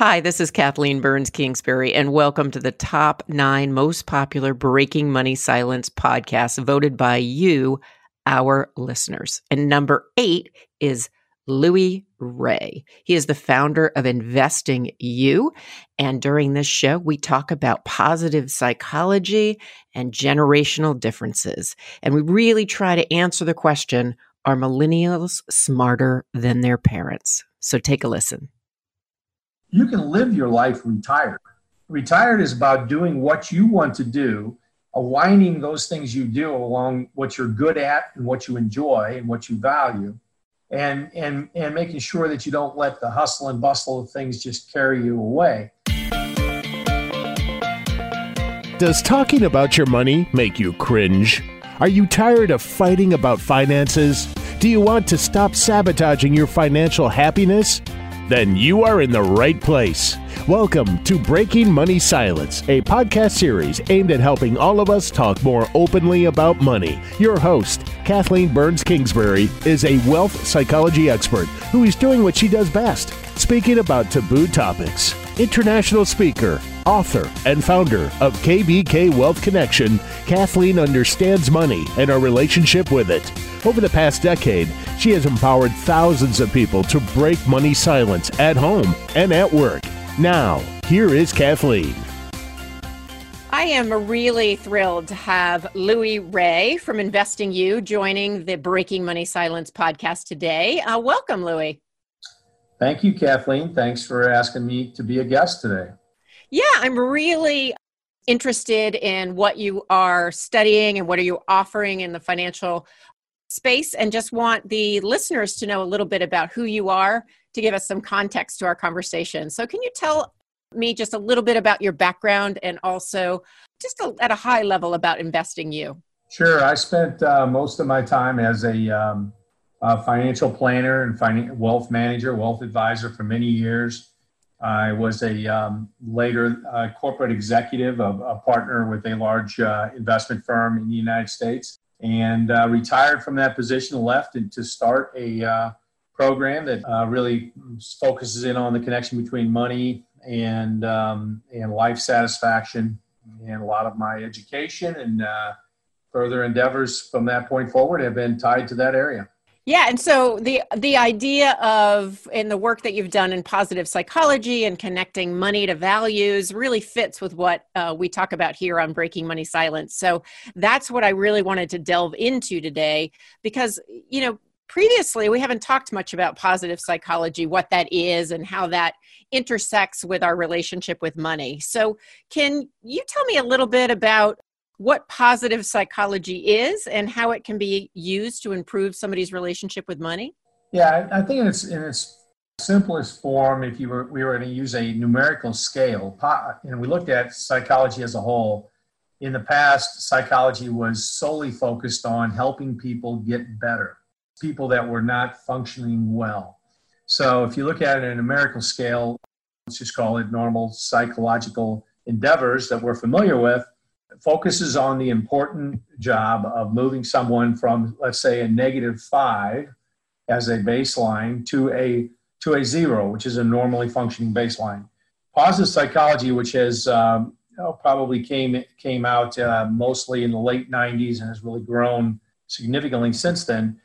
Hi, this is Kathleen Burns Kingsbury, and welcome to the top nine most popular Breaking Money Silence podcasts voted by you, our listeners. And number eight is Louis Wray. He is the founder of Investing You. And during this show, we talk about positive psychology and generational differences. And we really try to answer the question are millennials smarter than their parents? So take a listen you can live your life retired. Retired is about doing what you want to do, aligning those things you do along what you're good at and what you enjoy and what you value, and and and making sure that you don't let the hustle and bustle of things just carry you away. Does talking about your money make you cringe? Are you tired of fighting about finances? Do you want to stop sabotaging your financial happiness? Then you are in the right place. Welcome to Breaking Money Silence, a podcast series aimed at helping all of us talk more openly about money. Your host, Kathleen Burns Kingsbury, is a wealth psychology expert who is doing what she does best speaking about taboo topics. International speaker, author, and founder of KBK Wealth Connection, Kathleen understands money and our relationship with it. Over the past decade, she has empowered thousands of people to break money silence at home and at work. Now, here is Kathleen. I am really thrilled to have Louis Wray from Investing You joining the Breaking Money Silence podcast today. Uh, welcome, Louis. Thank you, Kathleen. Thanks for asking me to be a guest today. Yeah, I'm really interested in what you are studying and what are you offering in the financial space and just want the listeners to know a little bit about who you are to give us some context to our conversation. So, can you tell me just a little bit about your background and also just a, at a high level about investing you? Sure. I spent uh, most of my time as a, um, a financial planner and fin- wealth manager, wealth advisor for many years. I was a um, later uh, corporate executive, a, a, partner with a large uh, investment firm in the United States and uh, retired from that position, left and to start a uh, program that uh, really focuses in on the connection between money and um, and life satisfaction. And a lot of my education and uh, further endeavors from that point forward have been tied to that area. Yeah, and so the the idea of in the work that you've done in positive psychology and connecting money to values really fits with what uh, we talk about here on Breaking Money Silence. So that's what I really wanted to delve into today because you know previously we haven't talked much about positive psychology, what that is, and how that intersects with our relationship with money. So can you tell me a little bit about what positive psychology is and how it can be used to improve somebody's relationship with money? Yeah, I think in its in its simplest form, if you were we were going to use a numerical scale, and we looked at psychology as a whole. In the past, psychology was solely focused on helping people get better, people that were not functioning well. So, if you look at it in a numerical scale, let's just call it normal psychological endeavors that we're familiar with focuses on the important job of moving someone from, let's say, a negative five as a baseline to a to a zero, which is a normally functioning baseline. Positive psychology, which has um, probably came came out uh, mostly in the late 90s and has really grown significantly since then,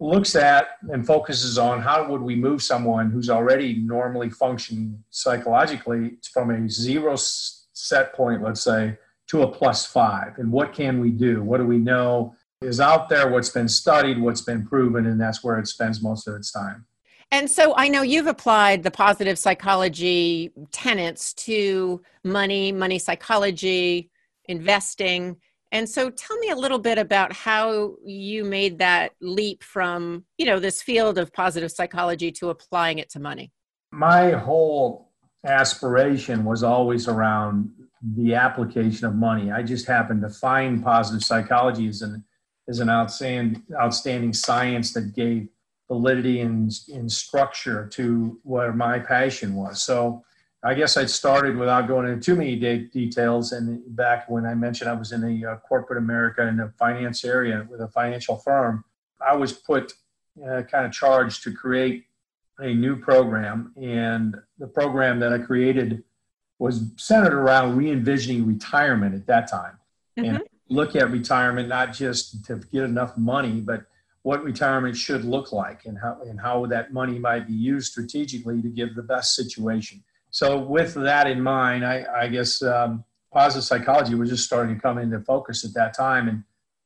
looks at and focuses on how would we move someone who's already normally functioning psychologically from a zero set point, let's say, to a plus five. And what can we do? What do we know is out there? What's been studied? What's been proven? And that's where it spends most of its time. And so I know you've applied the positive psychology tenets to money, money psychology, investing. And so tell me a little bit about how you made that leap from, you know, this field of positive psychology to applying it to money. My whole aspiration was always around the application of money. I just happened to find positive psychology as an as an outstanding outstanding science that gave validity and, and structure to where my passion was. So I guess I started without going into too many de- details. And back when I mentioned I was in the uh, corporate America in the finance area with a financial firm, I was put uh, kind of charged to create a new program, and the program that I created was centered around re-envisioning retirement at that time, mm-hmm. and look at retirement not just to get enough money, but what retirement should look like and how and how that money might be used strategically to give the best situation. So with that in mind, I, I guess um, positive psychology was just starting to come into focus at that time, and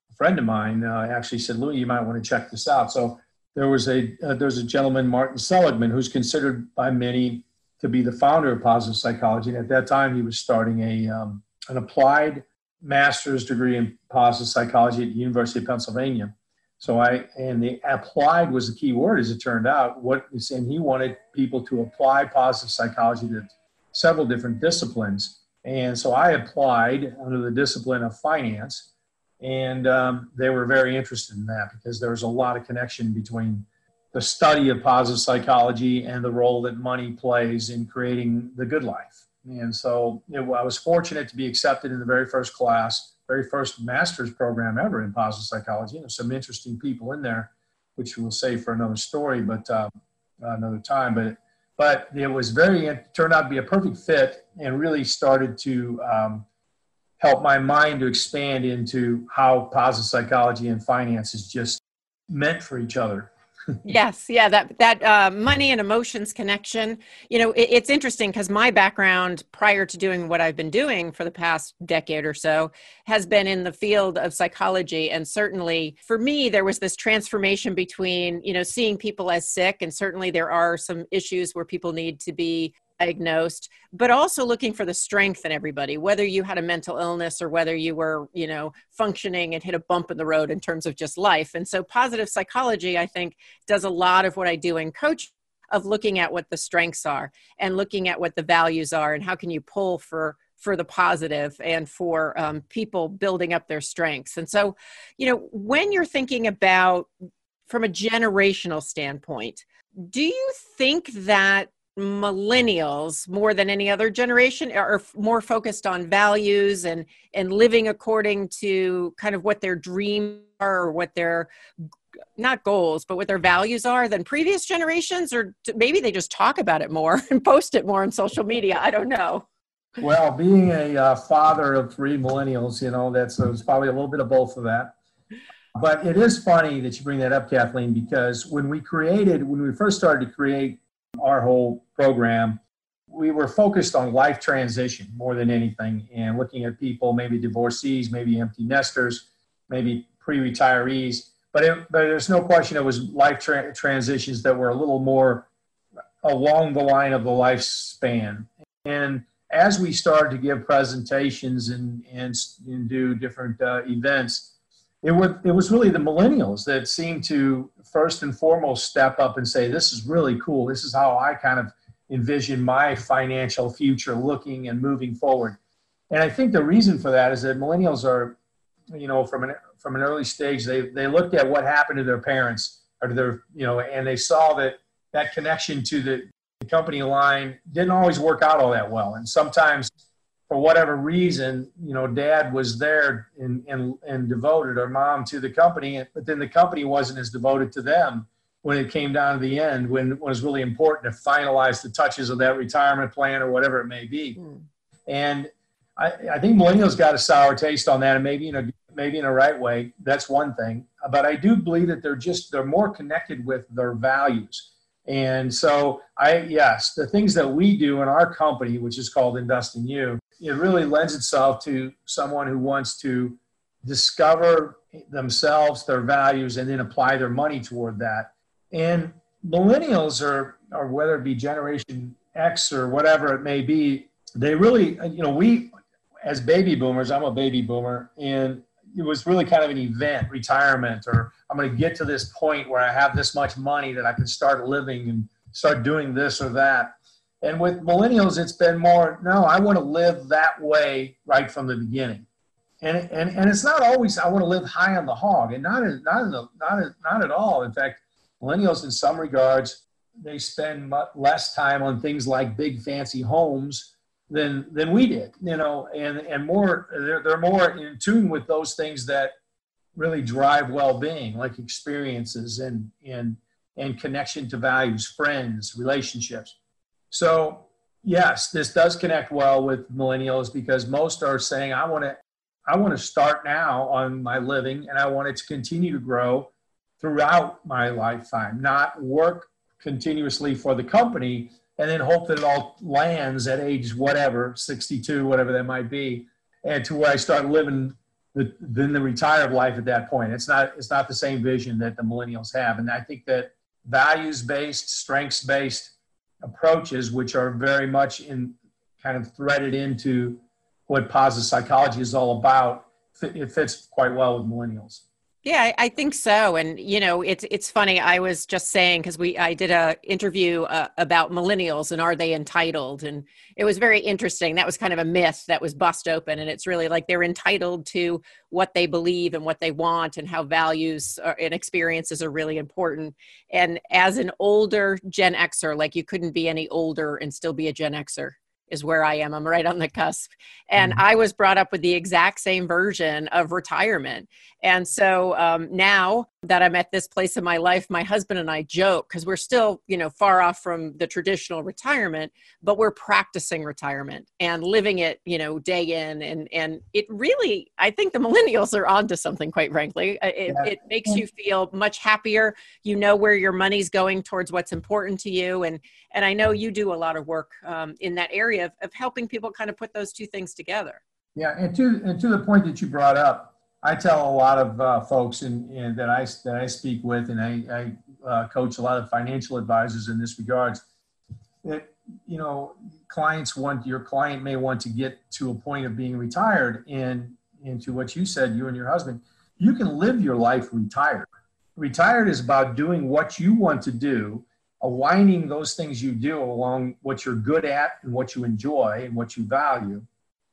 a friend of mine uh, actually said, "Louis, you might want to check this out." So there was a uh, there's a gentleman Martin Seligman who's considered by many to be the founder of positive psychology. And at that time, he was starting a um, an applied master's degree in positive psychology at the University of Pennsylvania. So I and the applied was the key word, as it turned out. What and he wanted people to apply positive psychology to several different disciplines. And so I applied under the discipline of finance and um, they were very interested in that because there was a lot of connection between the study of positive psychology and the role that money plays in creating the good life. And so I was fortunate to be accepted in the very first class, very first master's program ever in positive psychology. There's some interesting people in there, which we'll save for another story, but uh, another time. But but it was very it turned out to be a perfect fit and really started to um, help my mind to expand into how positive psychology and finance is just meant for each other yes yeah that that uh, money and emotions connection. You know it, it's interesting because my background prior to doing what i've been doing for the past decade or so has been in the field of psychology. And certainly for me there was this transformation between you know seeing people as sick and certainly there are some issues where people need to be diagnosed but also looking for the strength in everybody whether you had a mental illness or whether you were you know functioning and hit a bump in the road in terms of just life. And so positive psychology i think does a lot of what i do in coach of looking at what the strengths are and looking at what the values are and how can you pull for for the positive and for um, people building up their strengths. And so you know when you're thinking about from a generational standpoint do you think that millennials more than any other generation are more focused on values and and living according to kind of what their dreams are or what their not goals but what their values are than previous generations or maybe they just talk about it more and post it more on social media. I don't know. Well being a uh, father of three millennials you know that's uh, probably a little bit of both of that. But it is funny that you bring that up kathleen because when we created when we first started to create our whole program, we were focused on life transition more than anything and looking at people, maybe divorcees, maybe empty nesters, maybe pre retirees. But, it, but there's no question it was life tra- transitions that were a little more along the line of the lifespan. And as we started to give presentations and, and, and do different uh, events, it, was it was really the millennials that seemed to first and foremost step up and say, This is really cool. This is how I kind of envision my financial future looking and moving forward. And I think the reason for that is that millennials are, you know, from an from an early stage, they they looked at what happened to their parents or to their, you know, and they saw that that connection to the, the company line didn't always work out all that well. And sometimes for whatever reason, you know, dad was there and, and, and devoted or mom to the company, but then the company wasn't as devoted to them when it came down to the end, when it was really important to finalize the touches of that retirement plan or whatever it may be. Mm. And I, I think millennials got a sour taste on that and maybe in a, maybe in a right way. That's one thing. But I do believe that they're just, they're more connected with their values. And so I, yes, the things that we do in our company, which is called Investing You, it really lends itself to someone who wants to discover themselves, their values, and then apply their money toward that. And millennials are, or whether it be Generation X or whatever it may be, they really, you know, we as baby boomers, I'm a baby boomer, and it was really kind of an event, retirement, or I'm going to get to this point where I have this much money that I can start living and start doing this or that. And with millennials, it's been more, no, I want to live that way right from the beginning. And, and, and it's not always, I want to live high on the hog, and not, not, in the, not, not at all. In fact, millennials, in some regards, they spend less time on things like big fancy homes than, than we did, you know, and, and more, they're, they're more in tune with those things that really drive well-being, like experiences and, and and connection to values, friends, relationships. So, yes, this does connect well with millennials because most are saying, I want to I want to start now on my living and I want it to continue to grow throughout my lifetime, not work continuously for the company and then hope that it all lands at age whatever, 62, whatever that might be, and to where I start living the, then the retired life at that point. It's not, it's not the same vision that the millennials have. And I think that values based, strengths based approaches, which are very much in kind of threaded into what positive psychology is all about, it fits quite well with millennials. Yeah, I think so. And you know, it's it's funny. I was just saying because we I did a interview uh, about millennials and are they entitled, and it was very interesting. That was kind of a myth that was bust open, and it's really like they're entitled to what they believe and what they want, and how values are, and experiences are really important. And as an older Gen Xer, like you couldn't be any older and still be a Gen Xer is where I am. I'm right on the cusp. And mm-hmm. I was brought up with the exact same version of retirement. And so um, now that I'm at this place in my life, my husband and I joke because we're still, you know, far off from the traditional retirement, but we're practicing retirement and living it, you know, day in. And and it really, I think the millennials are onto something. Quite frankly, uh, it, yeah. it makes you feel much happier. You know where your money's going towards what's important to you, and and I know you do a lot of work um, in that area of, of helping people kind of put those two things together. Yeah, and to and to the point that you brought up I tell a lot of uh, folks in, that I that I speak with, and I, I uh, coach a lot of financial advisors in this regards. That you know, clients want your client may want to get to a point of being retired, and into what you said, you and your husband, you can live your life retired. Retired is about doing what you want to do, aligning those things you do along what you're good at and what you enjoy and what you value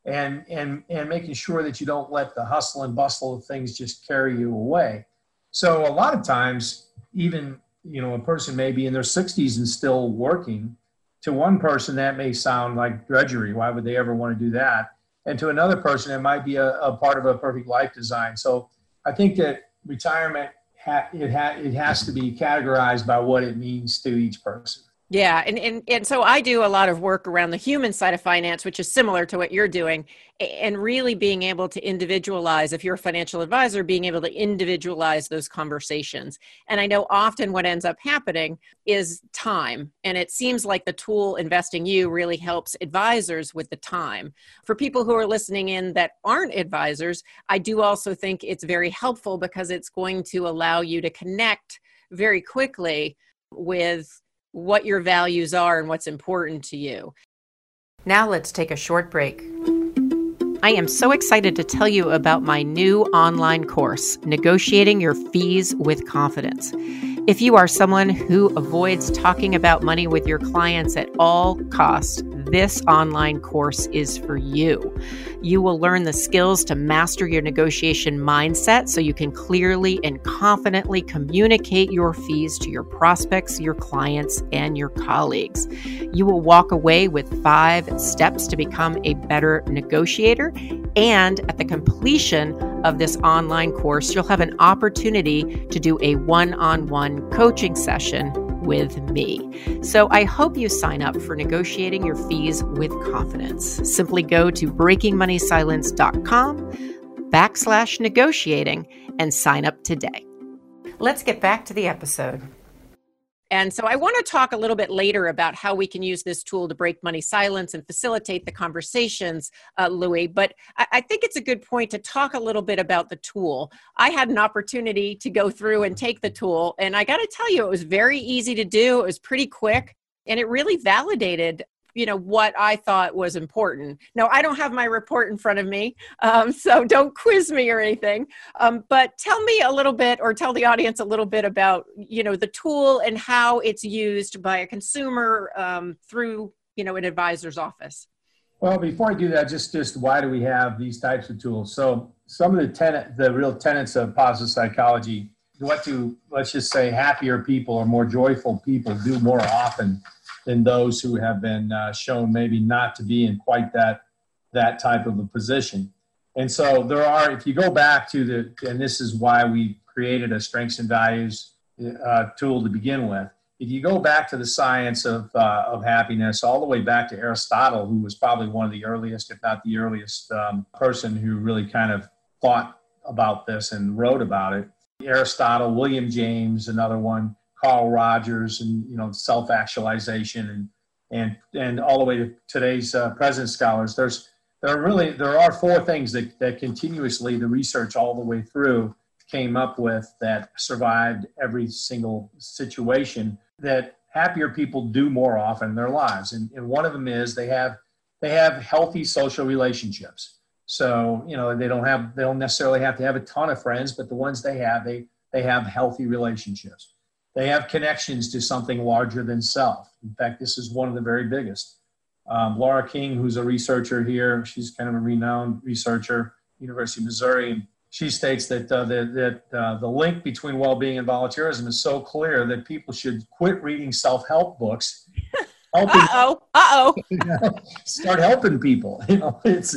and and and making sure that you don't let the hustle and bustle of things just carry you away. So a lot of times even you know a person may be in their 60s and still working. To one person that may sound like drudgery. Why would they ever want to do that? And to another person it might be a, a part of a perfect life design. So i think that retirement it, ha- it has to be categorized by what it means to each person yeah, and, and and so I do a lot of work around the human side of finance, which is similar to what you're doing, and really being able to individualize. If you're a financial advisor, being able to individualize those conversations. And I know often what ends up happening is time, and it seems like the tool Investing You really helps advisors with the time. For people who are listening in that aren't advisors, I do also think it's very helpful because it's going to allow you to connect very quickly with what your values are and what's important to you. Now let's take a short break. I am so excited to tell you about my new online course, Negotiating Your Fees with Confidence. If you are someone who avoids talking about money with your clients at all costs, this online course is for you. You will learn the skills to master your negotiation mindset so you can clearly and confidently communicate your fees to your prospects, your clients, and your colleagues. You will walk away with five steps to become a better negotiator. And at the completion of this online course, you'll have an opportunity to do a one on one coaching session with me. So I hope you sign up for negotiating your fees with confidence. Simply go to breakingmoneysilence.com backslash negotiating and sign up today. Let's get back to the episode. And so I want to talk a little bit later about how we can use this tool to break money silence and facilitate the conversations, uh, Louis. But I, I, think it's a good point to talk a little bit about the tool. I had an opportunity to go through and take the tool, and I got to tell you, it was very easy to do. It was pretty quick, and it really validated you know what i thought was important. No i don't have my report in front of me um, so don't quiz me or anything um, but tell me a little bit or tell the audience a little bit about you know the tool and how it's used by a consumer um, through you know an advisor's office. Well before i do that just just why do we have these types of tools? So some of the tenant the real tenets of positive psychology what do let's just say happier people or more joyful people do more often than those who have been uh, shown maybe not to be in quite that that type of a position. And so there are, if you go back to the, and this is why we created a strengths and values uh, tool to begin with. If you go back to the science of, uh, of happiness, all the way back to Aristotle, who was probably one of the earliest, if not the earliest um, person who really kind of thought about this and wrote about it. Aristotle, William James, another one, Carl Rogers, and you know self-actualization, and and and all the way to today's uh, present scholars. There's there are really there are four things that that continuously the research all the way through came up with that survived every single situation that happier people do more often in their lives, and, and one of them is they have they have healthy social relationships. So, you know, they don't have, they don't necessarily have to have a ton of friends, but the ones they have, they, they have healthy relationships. They have connections to something larger than self. In fact, this is one of the very biggest. Um, Laura King, who's a researcher here, she's kind of a renowned researcher, University of Missouri. She states that, uh, that, that uh, the link between well-being and volunteerism is so clear that people should quit reading self-help books helping. Uh-oh. Uh-oh. start helping people. You know, it's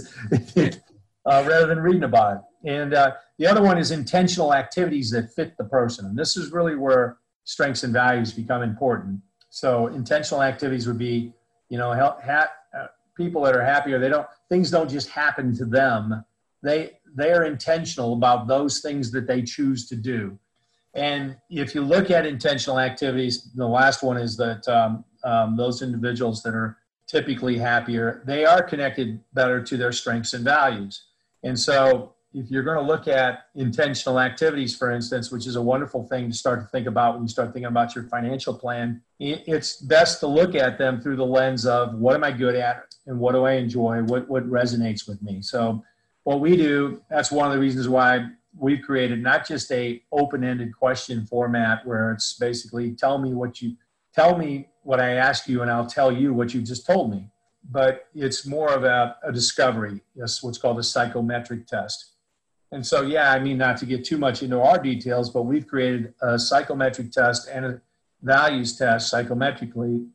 it, uh, rather than reading about it. And uh, the other one is intentional activities that fit the person. And this is really where strengths and values become important. So intentional activities would be, you know, help, ha- uh, people that are happier. They don't things don't just happen to them. They they are intentional about those things that they choose to do. And if you look at intentional activities, the last one is that um, um, those individuals that are typically happier, they are connected better to their strengths and values. And so, if you're going to look at intentional activities, for instance, which is a wonderful thing to start to think about when you start thinking about your financial plan, it's best to look at them through the lens of what am I good at and what do I enjoy, what, what resonates with me. So, what we do, that's one of the reasons why we've created not just a open-ended question format where it's basically tell me what you tell me what I ask you and I'll tell you what you just told me. But it's more of a, a discovery. It's what's called a psychometric test. And so, yeah, I mean, not to get too much into our details, but we've created a psychometric test and a values test psychometrically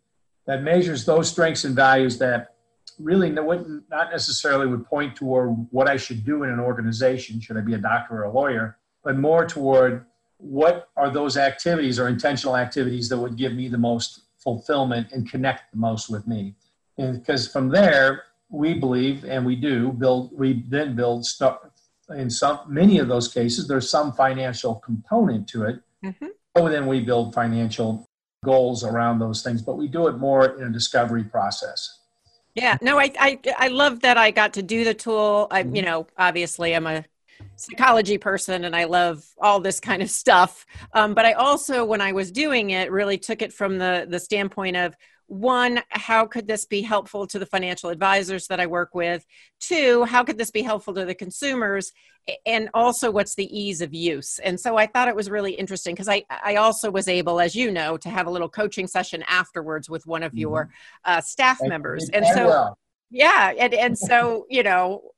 that measures those strengths and values that really not necessarily would point toward what I should do in an organization, should I be a doctor or a lawyer, but more toward what are those activities or intentional activities that would give me the most fulfillment and connect the most with me. And because from there, we believe and we do build, we then build stuff. In some, many of those cases, there's some financial component to it. Mm-hmm. So then we build financial goals around those things, but we do it more in a discovery process. Yeah, no, I, I, I love that I got to do the tool. I, mm-hmm. you know, obviously I'm a psychology person and I love all this kind of stuff. Um, but I also, when I was doing it, really took it from the the standpoint of one, how could this be helpful to the financial advisors that I work with? Two, how could this be helpful to the consumers? And also, what's the ease of use? And so I thought it was really interesting because I, I also was able, as you know, to have a little coaching session afterwards with one of mm-hmm. your uh, staff members. And so, well. yeah, and, and so, you know,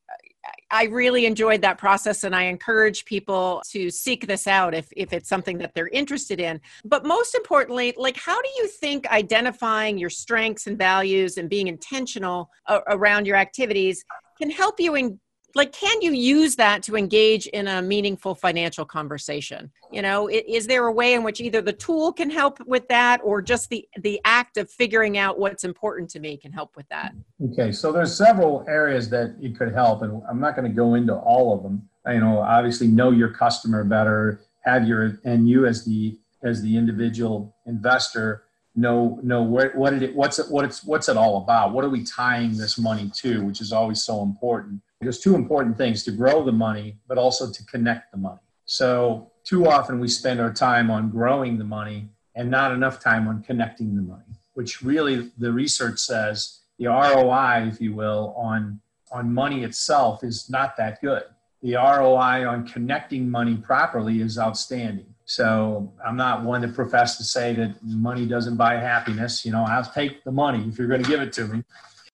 I really enjoyed that process and I encourage people to seek this out if, if it's something that they're interested in. But most importantly, like, how do you think identifying your strengths and values and being intentional uh, around your activities can help you in, like can you use that to engage in a meaningful financial conversation? You know is there a way in which either the tool can help with that or just the the act of figuring out what's important to me can help with that? Okay so there's several areas that it could help and i'm not going to go into all of them. You know obviously know your customer better have your and you as the as the individual investor know know where, what it what's it what it's what's it all about? What are we tying this money to which is always so important there's two important things to grow the money, but also to connect the money. So, too often we spend our time on growing the money and not enough time on connecting the money, which really the research says the ROI, if you will, on, on money itself is not that good. The ROI on connecting money properly is outstanding. So I'm not one to profess to say that money doesn't buy happiness. You know, I'll take the money if you're going to give it to me.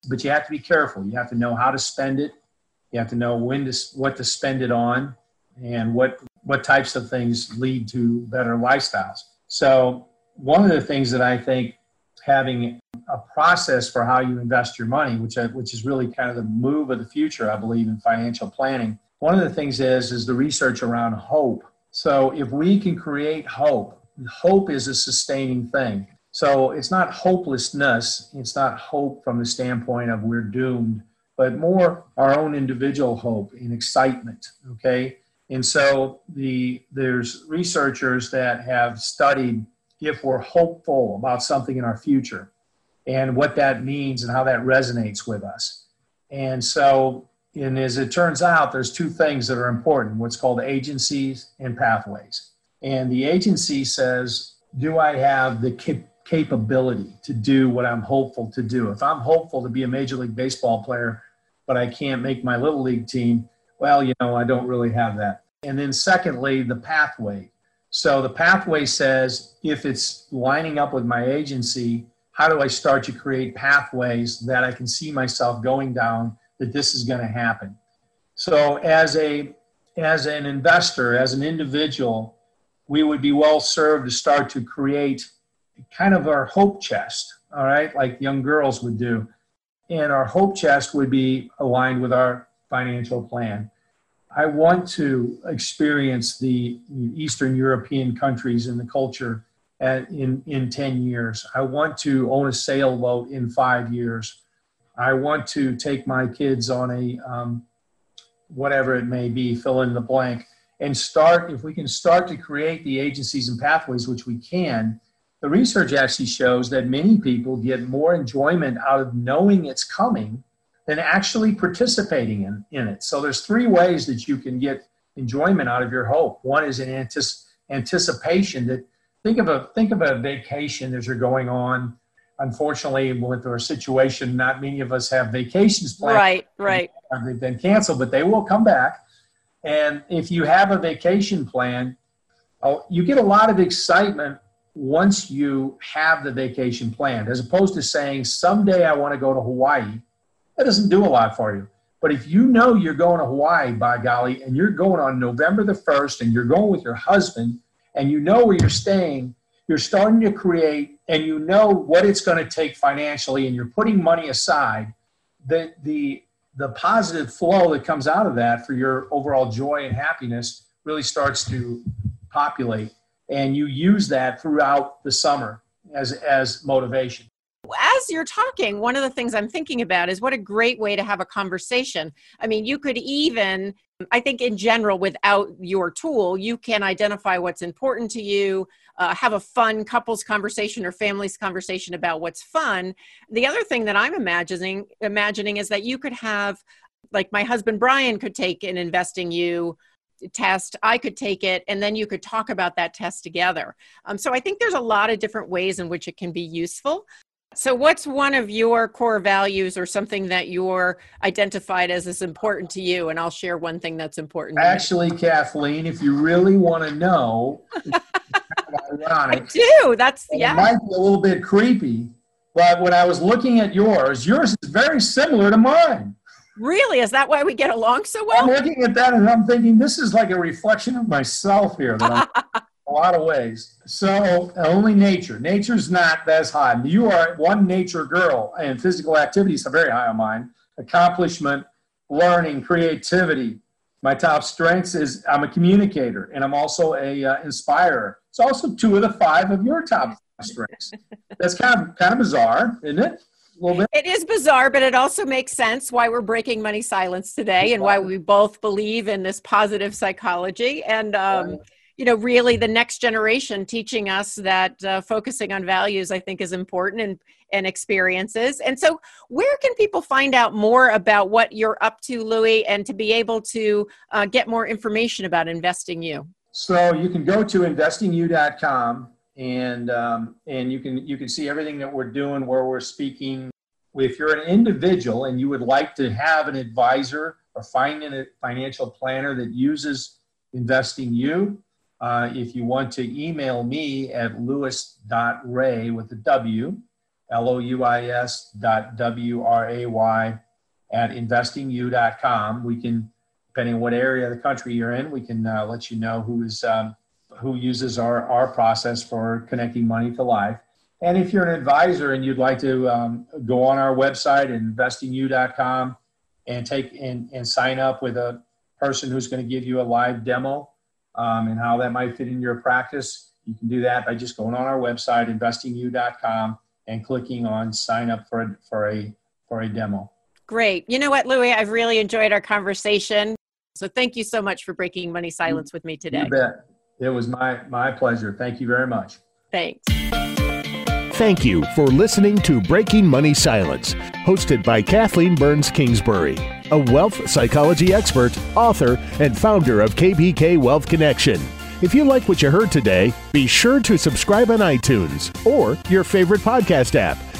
But you have to be careful. You have to know how to spend it you have to know when to what to spend it on, and what what types of things lead to better lifestyles. So one of the things that I think having a process for how you invest your money, which I, which is really kind of the move of the future, I believe in financial planning. One of the things is is the research around hope. So if we can create hope hope is a sustaining thing. So it's not hopelessness. It's not hope from the standpoint of we're doomed, but more our own individual hope and excitement. Okay. And so the there's researchers that have studied if we're hopeful about something in our future and what that means and how that resonates with us. And so, and as it turns out, there's two things that are important what's called agencies and pathways. And the agency says, Do I have the cap- capability to do what I'm hopeful to do? If I'm hopeful to be a Major League Baseball player, but I can't make my Little League team, well, you know, I don't really have that. And then, secondly, the pathway. So the pathway says if it's lining up with my agency, how do I start to create pathways that I can see myself going down that this is going to happen? So as a as an investor, as an individual, we would be well served to start to create kind of our hope chest, all right, like young girls would do. And our hope chest would be aligned with our financial plan. I want to experience the Eastern European countries and the culture at, in, in 10 years. I want to own a sailboat in five years. I want to take my kids on a, um, whatever it may be, fill in the blank, and start, if we can start to create the agencies and pathways, which we can, the research actually shows that many people get more enjoyment out of knowing it's coming than actually participating in, in it. So there's three ways that you can get enjoyment out of your hope. One is an antis- anticipation that think of a think of a vacation as you're going on. Unfortunately, with our situation, not many of us have vacations planned. Right, right. They've been canceled, but they will come back. And if you have a vacation plan, oh, you get a lot of excitement once you have the vacation planned, as opposed to saying, someday I want to go to Hawaii. That doesn't do a lot for you. But if you know you're going to Hawaii, by golly, and you're going on November the 1st and you're going with your husband and you know where you're staying, you're starting to create and you know what it's going to take financially and you're putting money aside, the, the, the positive flow that comes out of that for your overall joy and happiness really starts to populate. And you use that throughout the summer as, as motivation as you're talking, one of the things I'm thinking about is what a great way to have a conversation. I mean, you could even, I think, in general, without your tool, you can identify what's important to you, uh, have a fun couples conversation or families conversation about what's fun. The other thing that I'm imagining, imagining is that you could have, like my husband Brian could take an investing you test i could take it and then you could talk about that test together um, so i think there's a lot of different ways in which it can be useful so, what's one of your core values or something that you're identified as is important to you? And I'll share one thing that's important. Actually. Kathleen, if you really want to know, ironic. I do. That's yeah. It might be a little bit creepy, but when I was looking at yours, yours is very similar to mine. Really? Is that why we get along so well? I'm looking at that and I'm thinking this is like a reflection of myself here. a lot of ways. So only nature. Nature's not as high. You are one nature girl, and physical activities are very high on mine. Accomplishment, learning, creativity. My top strengths is I'm a communicator, and I'm also a uh, inspirer. It's also two of the five of your top strengths. That's kind of kind of bizarre, isn't it? It is bizarre, but it also makes sense why we're breaking money silence today, and why we both believe in this positive psychology. And um, you know really the next generation teaching us that uh, focusing on values i think is important and and experiences. And so where can people find out more about what you're up to louis and to be able to uh, get more information about investing you? So you can go to investingyou.com and um, and you can you can see everything that we're doing where we're speaking if you're an individual and you would like to have an advisor or find a financial planner that uses investing you uh, if you want to email me at louis.ray with a W, L-O-U-I-S dot W-R-A-Y at investingyou.com. We can, depending on what area of the country you're in, we can uh, let you know who is um, who uses our, our process for connecting money to life. And if you're an advisor and you'd like to um, go on our website, investingyou.com, and take and, and sign up with a person who's going to give you a live demo um, and how that might fit in your practice, You can do that by just going on our website, investingyou.com, and clicking on sign up for a, for a, for a demo. Great. You know what, Louis? I've really enjoyed our conversation. So thank you so much for breaking money silence with me today. You bet. It was my, my pleasure. Thank you very much. Thanks. Thank you for listening to Breaking Money Silence, hosted by Kathleen Burns Kingsbury, a wealth psychology expert, author, and founder of KBK Wealth Connection. If you like what you heard today, be sure to subscribe on iTunes or your favorite podcast app